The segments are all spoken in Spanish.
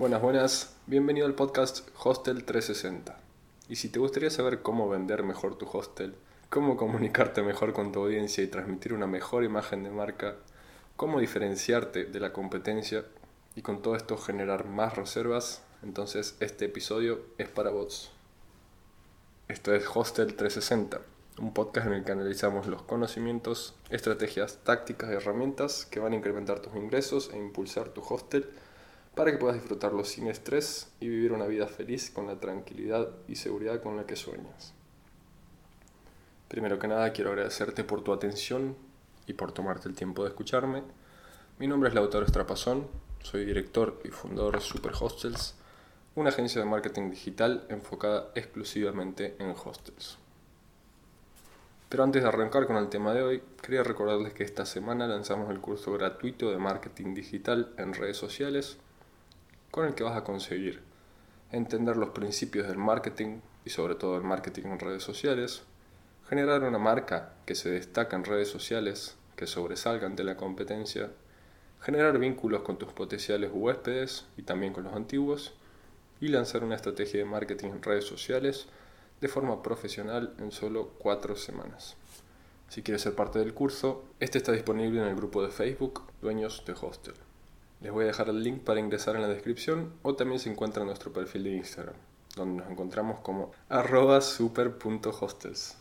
Buenas, buenas, bienvenido al podcast Hostel 360. Y si te gustaría saber cómo vender mejor tu hostel, cómo comunicarte mejor con tu audiencia y transmitir una mejor imagen de marca, cómo diferenciarte de la competencia y con todo esto generar más reservas, entonces este episodio es para vos. Esto es Hostel 360, un podcast en el que analizamos los conocimientos, estrategias, tácticas y herramientas que van a incrementar tus ingresos e impulsar tu hostel para que puedas disfrutarlo sin estrés y vivir una vida feliz con la tranquilidad y seguridad con la que sueñas. Primero que nada quiero agradecerte por tu atención y por tomarte el tiempo de escucharme. Mi nombre es Lautaro Estrapazón, soy director y fundador de Super Hostels, una agencia de marketing digital enfocada exclusivamente en hostels. Pero antes de arrancar con el tema de hoy, quería recordarles que esta semana lanzamos el curso gratuito de marketing digital en redes sociales con el que vas a conseguir entender los principios del marketing y sobre todo el marketing en redes sociales, generar una marca que se destaca en redes sociales, que sobresalga ante la competencia, generar vínculos con tus potenciales huéspedes y también con los antiguos, y lanzar una estrategia de marketing en redes sociales de forma profesional en solo cuatro semanas. Si quieres ser parte del curso, este está disponible en el grupo de Facebook Dueños de Hostel. Les voy a dejar el link para ingresar en la descripción o también se encuentra en nuestro perfil de Instagram, donde nos encontramos como super.hostels.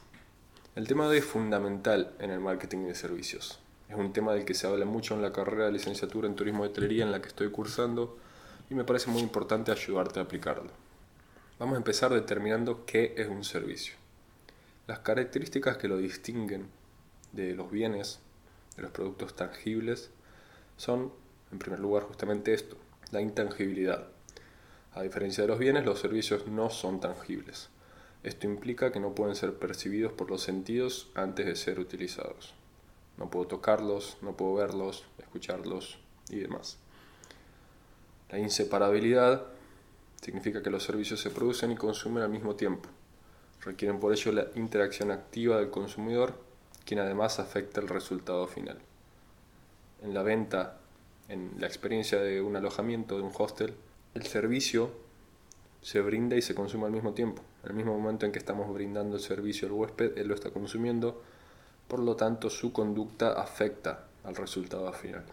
El tema de es fundamental en el marketing de servicios. Es un tema del que se habla mucho en la carrera de licenciatura en turismo de hotelería en la que estoy cursando y me parece muy importante ayudarte a aplicarlo. Vamos a empezar determinando qué es un servicio. Las características que lo distinguen de los bienes, de los productos tangibles, son en primer lugar, justamente esto, la intangibilidad. A diferencia de los bienes, los servicios no son tangibles. Esto implica que no pueden ser percibidos por los sentidos antes de ser utilizados. No puedo tocarlos, no puedo verlos, escucharlos y demás. La inseparabilidad significa que los servicios se producen y consumen al mismo tiempo. Requieren por ello la interacción activa del consumidor, quien además afecta el resultado final. En la venta en la experiencia de un alojamiento, de un hostel, el servicio se brinda y se consume al mismo tiempo. En el mismo momento en que estamos brindando el servicio al huésped, él lo está consumiendo, por lo tanto su conducta afecta al resultado final.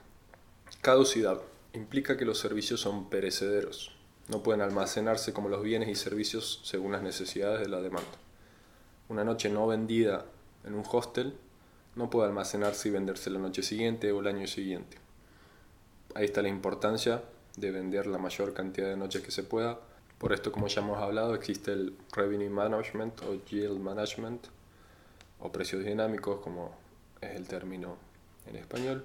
Caducidad implica que los servicios son perecederos, no pueden almacenarse como los bienes y servicios según las necesidades de la demanda. Una noche no vendida en un hostel no puede almacenarse y venderse la noche siguiente o el año siguiente. Ahí está la importancia de vender la mayor cantidad de noches que se pueda. Por esto, como ya hemos hablado, existe el Revenue Management o Yield Management o precios dinámicos, como es el término en español,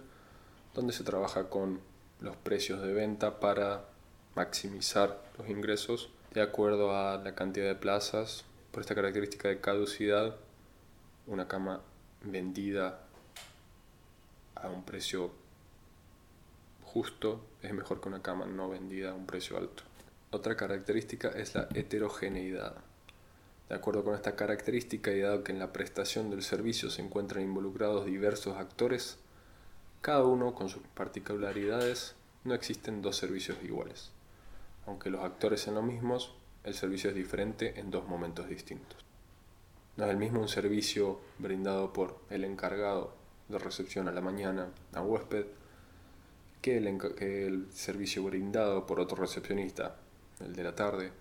donde se trabaja con los precios de venta para maximizar los ingresos de acuerdo a la cantidad de plazas. Por esta característica de caducidad, una cama vendida a un precio justo es mejor que una cama no vendida a un precio alto. Otra característica es la heterogeneidad. De acuerdo con esta característica y dado que en la prestación del servicio se encuentran involucrados diversos actores, cada uno con sus particularidades, no existen dos servicios iguales. Aunque los actores sean los mismos, el servicio es diferente en dos momentos distintos. No es el mismo un servicio brindado por el encargado de recepción a la mañana a huésped que el, servicio brindado por otro recepcionista, el de la tarde,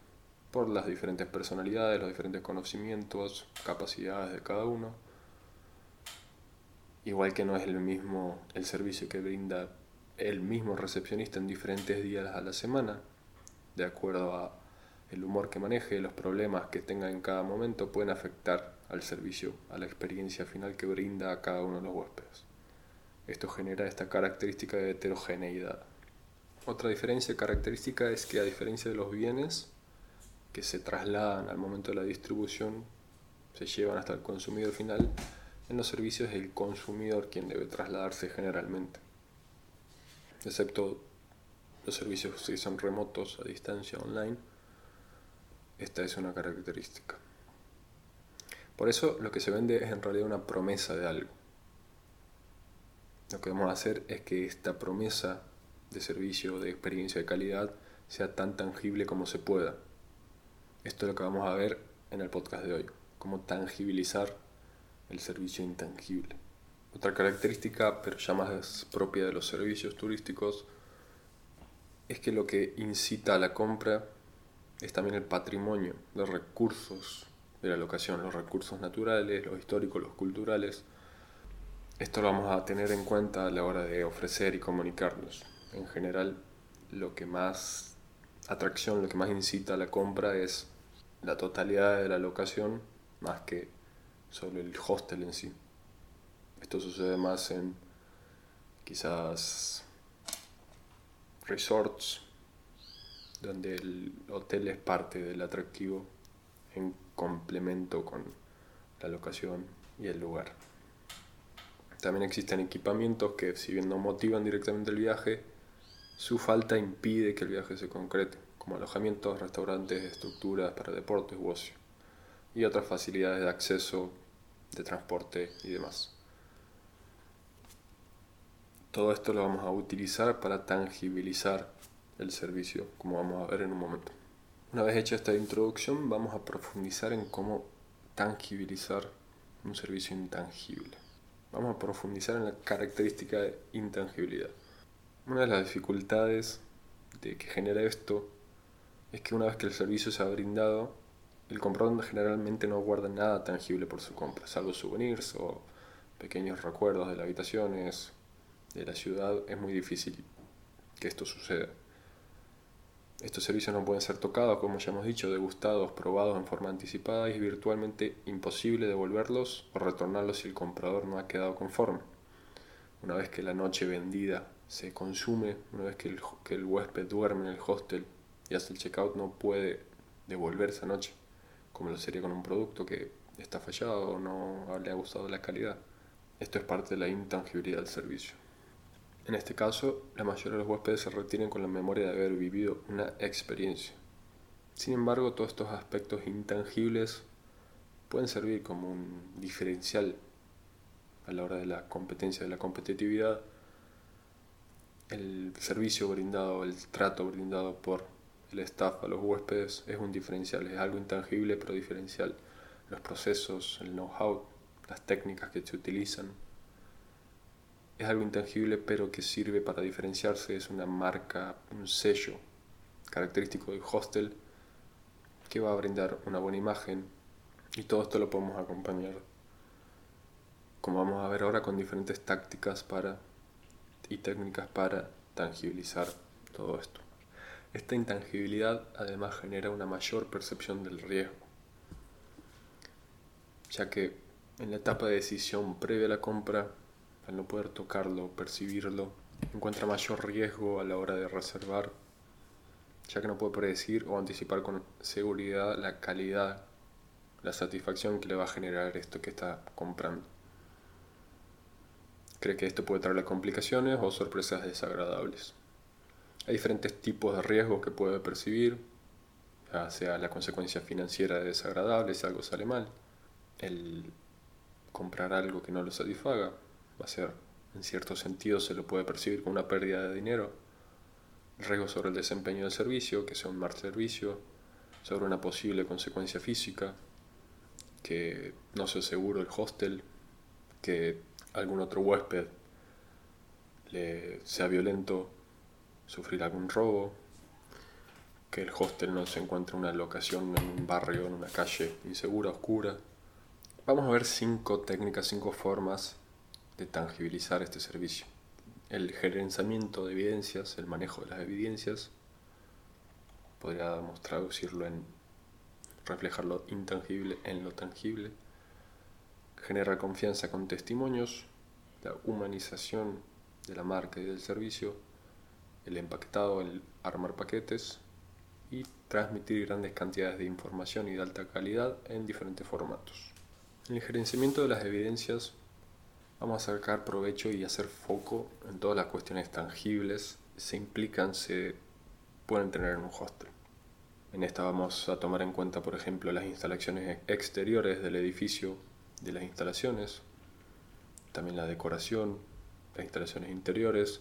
por las diferentes personalidades, los diferentes conocimientos, capacidades de cada uno. Igual que no es el mismo el servicio que brinda el mismo recepcionista en diferentes días a la semana, de acuerdo a el humor que maneje, los problemas que tenga en cada momento pueden afectar al servicio, a la experiencia final que brinda a cada uno de los huéspedes. Esto genera esta característica de heterogeneidad. Otra diferencia característica es que a diferencia de los bienes que se trasladan al momento de la distribución, se llevan hasta el consumidor final, en los servicios es el consumidor quien debe trasladarse generalmente. Excepto los servicios que son remotos a distancia online, esta es una característica. Por eso lo que se vende es en realidad una promesa de algo. Lo que vamos a hacer es que esta promesa de servicio, de experiencia de calidad, sea tan tangible como se pueda. Esto es lo que vamos a ver en el podcast de hoy, cómo tangibilizar el servicio intangible. Otra característica, pero ya más propia de los servicios turísticos, es que lo que incita a la compra es también el patrimonio, los recursos de la locación, los recursos naturales, los históricos, los culturales. Esto lo vamos a tener en cuenta a la hora de ofrecer y comunicarnos. En general, lo que más atracción, lo que más incita a la compra es la totalidad de la locación más que solo el hostel en sí. Esto sucede más en quizás resorts, donde el hotel es parte del atractivo en complemento con la locación y el lugar. También existen equipamientos que si bien no motivan directamente el viaje, su falta impide que el viaje se concrete, como alojamientos, restaurantes, estructuras para deportes u ocio, y otras facilidades de acceso, de transporte y demás. Todo esto lo vamos a utilizar para tangibilizar el servicio, como vamos a ver en un momento. Una vez hecha esta introducción, vamos a profundizar en cómo tangibilizar un servicio intangible. Vamos a profundizar en la característica de intangibilidad. Una de las dificultades de que genera esto es que una vez que el servicio se ha brindado, el comprador generalmente no guarda nada tangible por su compra, salvo souvenirs o pequeños recuerdos de las habitaciones, de la ciudad, es muy difícil que esto suceda. Estos servicios no pueden ser tocados, como ya hemos dicho, degustados, probados en forma anticipada y es virtualmente imposible devolverlos o retornarlos si el comprador no ha quedado conforme. Una vez que la noche vendida se consume, una vez que el, que el huésped duerme en el hostel y hace el checkout, no puede devolver esa noche, como lo sería con un producto que está fallado o no le ha gustado la calidad. Esto es parte de la intangibilidad del servicio. En este caso, la mayoría de los huéspedes se retienen con la memoria de haber vivido una experiencia. Sin embargo, todos estos aspectos intangibles pueden servir como un diferencial a la hora de la competencia, de la competitividad. El servicio brindado, el trato brindado por el staff a los huéspedes es un diferencial, es algo intangible pero diferencial. Los procesos, el know-how, las técnicas que se utilizan, es algo intangible pero que sirve para diferenciarse, es una marca, un sello característico del hostel que va a brindar una buena imagen y todo esto lo podemos acompañar como vamos a ver ahora con diferentes tácticas para y técnicas para tangibilizar todo esto. Esta intangibilidad además genera una mayor percepción del riesgo, ya que en la etapa de decisión previa a la compra no poder tocarlo, percibirlo, encuentra mayor riesgo a la hora de reservar, ya que no puede predecir o anticipar con seguridad la calidad, la satisfacción que le va a generar esto que está comprando. Cree que esto puede traerle complicaciones o sorpresas desagradables. Hay diferentes tipos de riesgos que puede percibir, ya sea la consecuencia financiera desagradable si algo sale mal, el comprar algo que no lo satisfaga, va a ser, en cierto sentido, se lo puede percibir como una pérdida de dinero. Riesgo sobre el desempeño del servicio, que sea un mal servicio, sobre una posible consecuencia física, que no sea seguro el hostel, que algún otro huésped le sea violento, sufrir algún robo, que el hostel no se encuentre en una locación en un barrio, en una calle insegura, oscura. Vamos a ver cinco técnicas, cinco formas tangibilizar este servicio. El gerenciamiento de evidencias, el manejo de las evidencias, podríamos traducirlo en reflejar lo intangible en lo tangible, genera confianza con testimonios, la humanización de la marca y del servicio, el empaquetado, el armar paquetes y transmitir grandes cantidades de información y de alta calidad en diferentes formatos. El gerenciamiento de las evidencias vamos a sacar provecho y hacer foco en todas las cuestiones tangibles se implican, se pueden tener en un hostel. En esta vamos a tomar en cuenta, por ejemplo, las instalaciones exteriores del edificio de las instalaciones, también la decoración, las instalaciones interiores,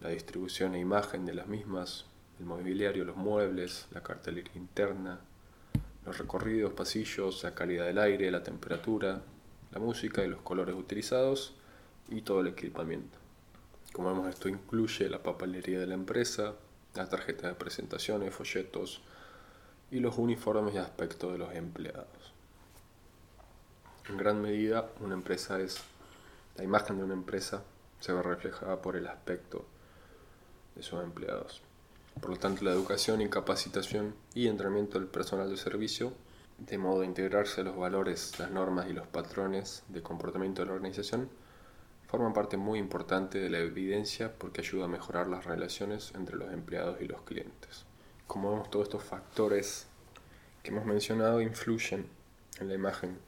la distribución e imagen de las mismas, el mobiliario, los muebles, la cartelería interna, los recorridos, pasillos, la calidad del aire, la temperatura, la música y los colores utilizados y todo el equipamiento. Como vemos, esto incluye la papelería de la empresa, las tarjetas de presentaciones, folletos y los uniformes y aspectos de los empleados. En gran medida, una empresa es la imagen de una empresa se ve reflejada por el aspecto de sus empleados. Por lo tanto, la educación y capacitación y entrenamiento del personal de servicio, de modo de integrarse los valores, las normas y los patrones de comportamiento de la organización, forman parte muy importante de la evidencia porque ayuda a mejorar las relaciones entre los empleados y los clientes. Como vemos, todos estos factores que hemos mencionado influyen en la imagen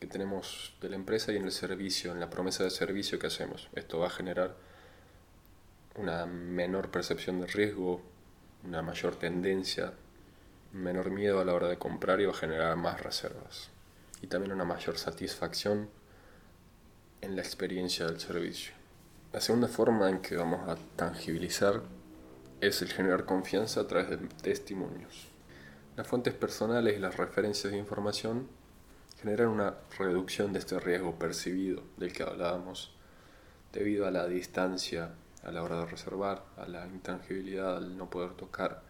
que tenemos de la empresa y en el servicio, en la promesa de servicio que hacemos. Esto va a generar una menor percepción de riesgo, una mayor tendencia, menor miedo a la hora de comprar y va a generar más reservas. Y también una mayor satisfacción en la experiencia del servicio. La segunda forma en que vamos a tangibilizar es el generar confianza a través de testimonios. Las fuentes personales y las referencias de información generan una reducción de este riesgo percibido del que hablábamos debido a la distancia a la hora de reservar, a la intangibilidad, al no poder tocar,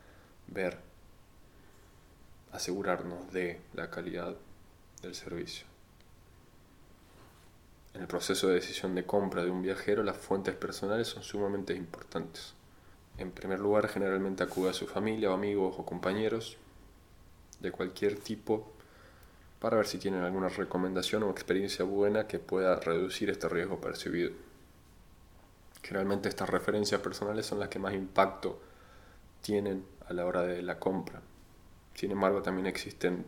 ver, asegurarnos de la calidad del servicio. En el proceso de decisión de compra de un viajero, las fuentes personales son sumamente importantes. En primer lugar, generalmente acude a su familia o amigos o compañeros de cualquier tipo para ver si tienen alguna recomendación o experiencia buena que pueda reducir este riesgo percibido. Generalmente estas referencias personales son las que más impacto tienen a la hora de la compra. Sin embargo, también existen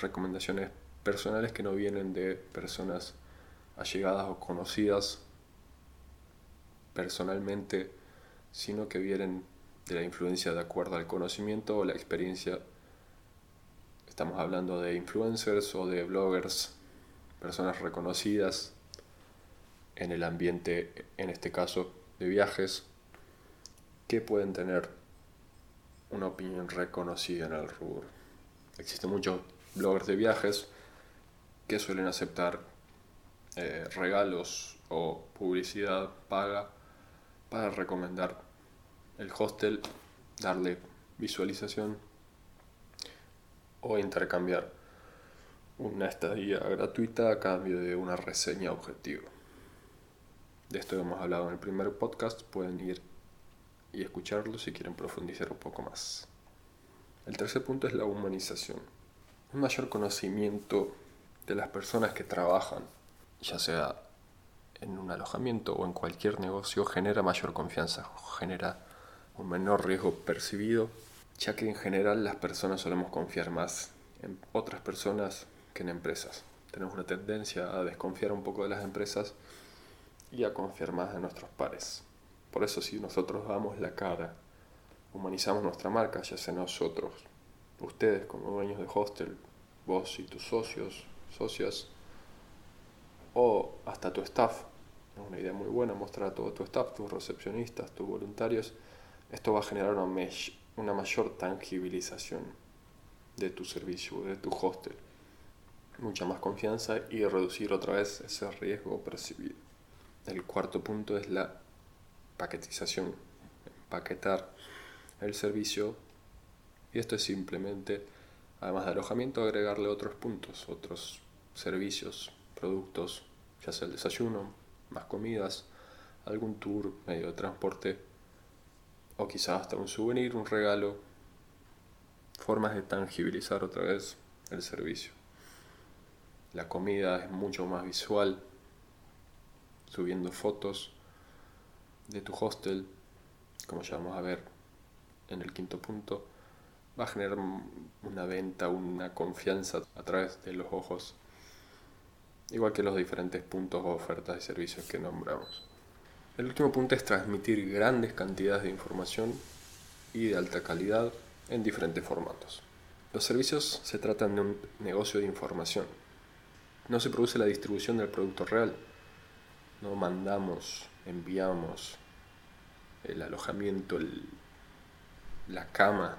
recomendaciones personales que no vienen de personas allegadas o conocidas personalmente, sino que vienen de la influencia de acuerdo al conocimiento o la experiencia. Estamos hablando de influencers o de bloggers, personas reconocidas en el ambiente, en este caso, de viajes, que pueden tener una opinión reconocida en el rubro. Existen muchos bloggers de viajes que suelen aceptar eh, regalos o publicidad paga para recomendar el hostel, darle visualización o intercambiar una estadía gratuita a cambio de una reseña objetiva. De esto hemos hablado en el primer podcast, pueden ir y escucharlo si quieren profundizar un poco más. El tercer punto es la humanización. Un mayor conocimiento de las personas que trabajan, ya sea en un alojamiento o en cualquier negocio, genera mayor confianza, genera un menor riesgo percibido ya que en general las personas solemos confiar más en otras personas que en empresas. Tenemos una tendencia a desconfiar un poco de las empresas y a confiar más en nuestros pares. Por eso si nosotros damos la cara, humanizamos nuestra marca, ya sea nosotros, ustedes como dueños de hostel, vos y tus socios, socias, o hasta tu staff, es una idea muy buena mostrar a todo tu staff, tus recepcionistas, tus voluntarios, esto va a generar una, mesh, una mayor tangibilización de tu servicio, de tu hostel, mucha más confianza y reducir otra vez ese riesgo percibido. El cuarto punto es la paquetización, empaquetar el servicio y esto es simplemente, además de alojamiento, agregarle otros puntos, otros servicios, productos, ya sea el desayuno, más comidas, algún tour, medio de transporte o quizás hasta un souvenir, un regalo, formas de tangibilizar otra vez el servicio. La comida es mucho más visual, subiendo fotos de tu hostel, como ya vamos a ver en el quinto punto, va a generar una venta, una confianza a través de los ojos, igual que los diferentes puntos o ofertas de servicios que nombramos. El último punto es transmitir grandes cantidades de información y de alta calidad en diferentes formatos. Los servicios se tratan de un negocio de información. No se produce la distribución del producto real. No mandamos, enviamos el alojamiento, la cama.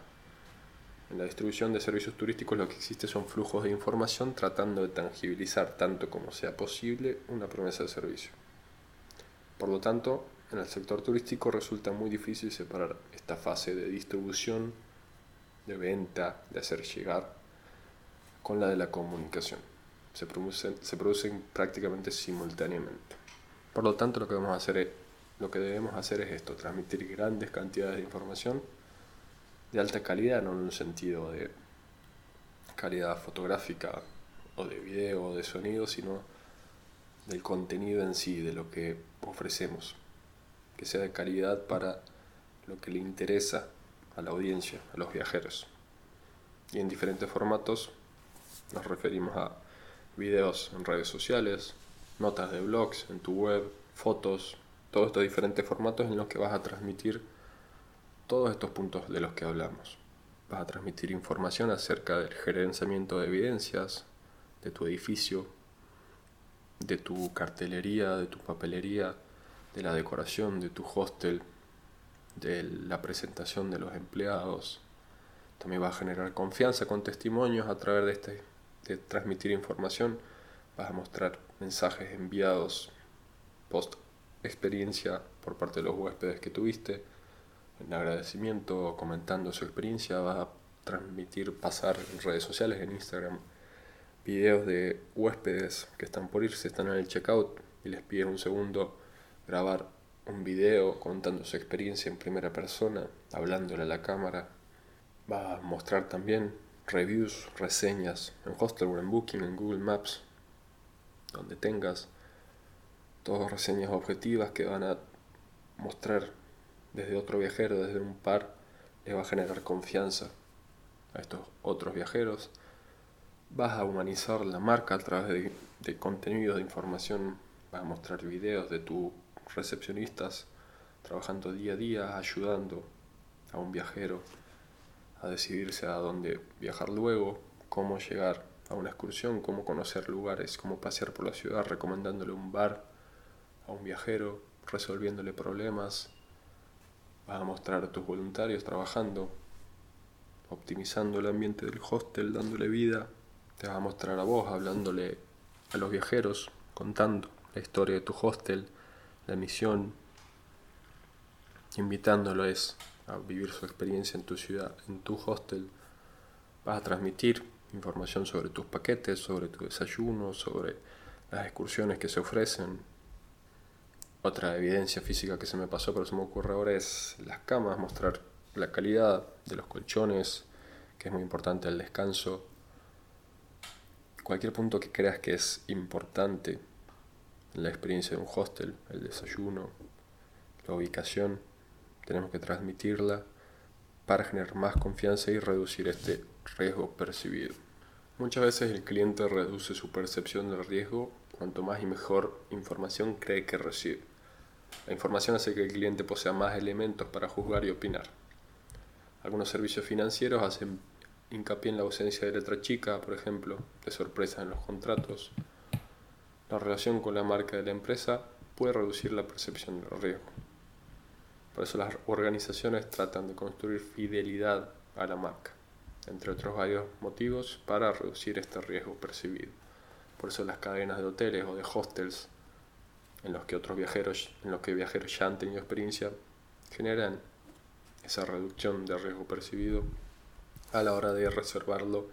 En la distribución de servicios turísticos lo que existe son flujos de información tratando de tangibilizar tanto como sea posible una promesa de servicio. Por lo tanto, en el sector turístico resulta muy difícil separar esta fase de distribución, de venta, de hacer llegar, con la de la comunicación. Se producen, prácticamente simultáneamente. Por lo tanto, lo que, a hacer es, lo que debemos hacer es esto, transmitir grandes cantidades de información de alta calidad, no en un sentido de calidad fotográfica o de video o de sonido, sino del contenido en sí, de lo que ofrecemos, que sea de calidad para lo que le interesa a la audiencia, a los viajeros. Y en diferentes formatos nos referimos a videos en redes sociales, notas de blogs en tu web, fotos, todos estos diferentes formatos en los que vas a transmitir todos estos puntos de los que hablamos. Vas a transmitir información acerca del gerenciamiento de evidencias, de tu edificio, de tu cartelería, de tu papelería, de la decoración de tu hostel, de la presentación de los empleados. También vas a generar confianza con testimonios a través de, este, de transmitir información. Vas a mostrar mensajes enviados post experiencia por parte de los huéspedes que tuviste, en agradecimiento, comentando su experiencia. Vas a transmitir, pasar en redes sociales, en Instagram, videos de huéspedes que están por irse, están en el checkout y les piden un segundo grabar un video contando su experiencia en primera persona, hablándole a la cámara. Va a mostrar también reviews, reseñas en Hostelworld, en Booking, en Google Maps, donde tengas todas reseñas objetivas que van a mostrar desde otro viajero, desde un par, le va a generar confianza a estos otros viajeros. Vas a humanizar la marca a través de, de contenidos de información, vas a mostrar videos de tus recepcionistas trabajando día a día, ayudando a un viajero a decidirse a dónde viajar luego, cómo llegar a una excursión, cómo conocer lugares, cómo pasear por la ciudad, recomendándole un bar a un viajero, resolviéndole problemas. Vas a mostrar a tus voluntarios trabajando, optimizando el ambiente del hostel, dándole vida te va a mostrar a vos hablándole a los viajeros, contando la historia de tu hostel, la misión, invitándoles a vivir su experiencia en tu ciudad, en tu hostel. Vas a transmitir información sobre tus paquetes, sobre tu desayuno, sobre las excursiones que se ofrecen. Otra evidencia física que se me pasó, pero se me ocurre ahora, es las camas, mostrar la calidad de los colchones, que es muy importante el descanso, cualquier punto que creas que es importante en la experiencia de un hostel, el desayuno, la ubicación, tenemos que transmitirla para generar más confianza y reducir este riesgo percibido. Muchas veces el cliente reduce su percepción del riesgo cuanto más y mejor información cree que recibe. La información hace que el cliente posea más elementos para juzgar y opinar. Algunos servicios financieros hacen hincapié en la ausencia de letra chica, por ejemplo, de sorpresa en los contratos. La relación con la marca de la empresa puede reducir la percepción del riesgo. Por eso las organizaciones tratan de construir fidelidad a la marca, entre otros varios motivos para reducir este riesgo percibido. Por eso las cadenas de hoteles o de hostels en los que otros viajeros, en los que viajeros ya han tenido experiencia, generan esa reducción de riesgo percibido a la hora de reservarlo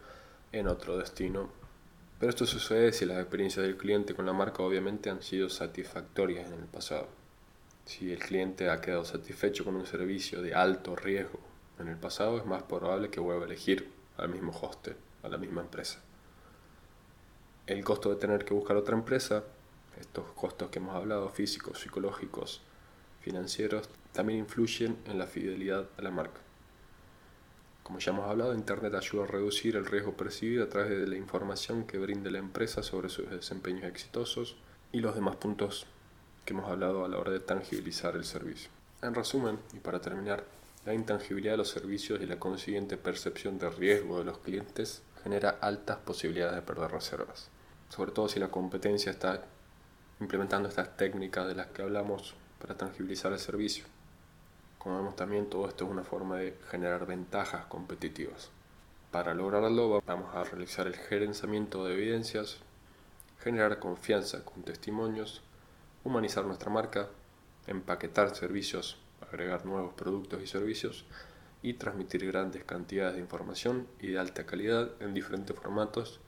en otro destino. Pero esto sucede si las experiencias del cliente con la marca obviamente han sido satisfactorias en el pasado. Si el cliente ha quedado satisfecho con un servicio de alto riesgo en el pasado, es más probable que vuelva a elegir al mismo hostel, a la misma empresa. El costo de tener que buscar otra empresa, estos costos que hemos hablado, físicos, psicológicos, financieros, también influyen en la fidelidad a la marca. Como ya hemos hablado, Internet ayuda a reducir el riesgo percibido a través de la información que brinde la empresa sobre sus desempeños exitosos y los demás puntos que hemos hablado a la hora de tangibilizar el servicio. En resumen, y para terminar, la intangibilidad de los servicios y la consiguiente percepción de riesgo de los clientes genera altas posibilidades de perder reservas, sobre todo si la competencia está implementando estas técnicas de las que hablamos para tangibilizar el servicio Como vemos también todo esto es una forma de generar ventajas competitivas. Para lograrlo vamos a realizar el gerenciamiento de evidencias, generar confianza con testimonios, humanizar nuestra marca, empaquetar servicios, agregar nuevos productos y servicios y transmitir grandes cantidades de información y de alta calidad en diferentes formatos,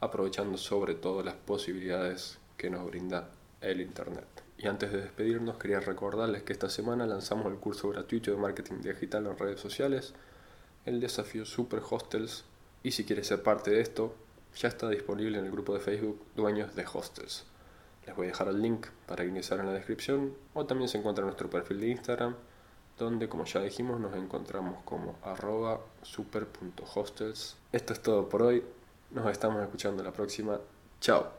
aprovechando sobre todo las posibilidades que nos brinda el Internet. Y antes de despedirnos, quería recordarles que esta semana lanzamos el curso gratuito de marketing digital en redes sociales, el desafío Super Hostels, y si quieres ser parte de esto, ya está disponible en el grupo de Facebook Dueños de Hostels. Les voy a dejar el link para ingresar en la descripción o también se encuentra en nuestro perfil de Instagram donde como ya dijimos nos encontramos como arroba super.hostels. Esto es todo por hoy, nos estamos escuchando la próxima, chao.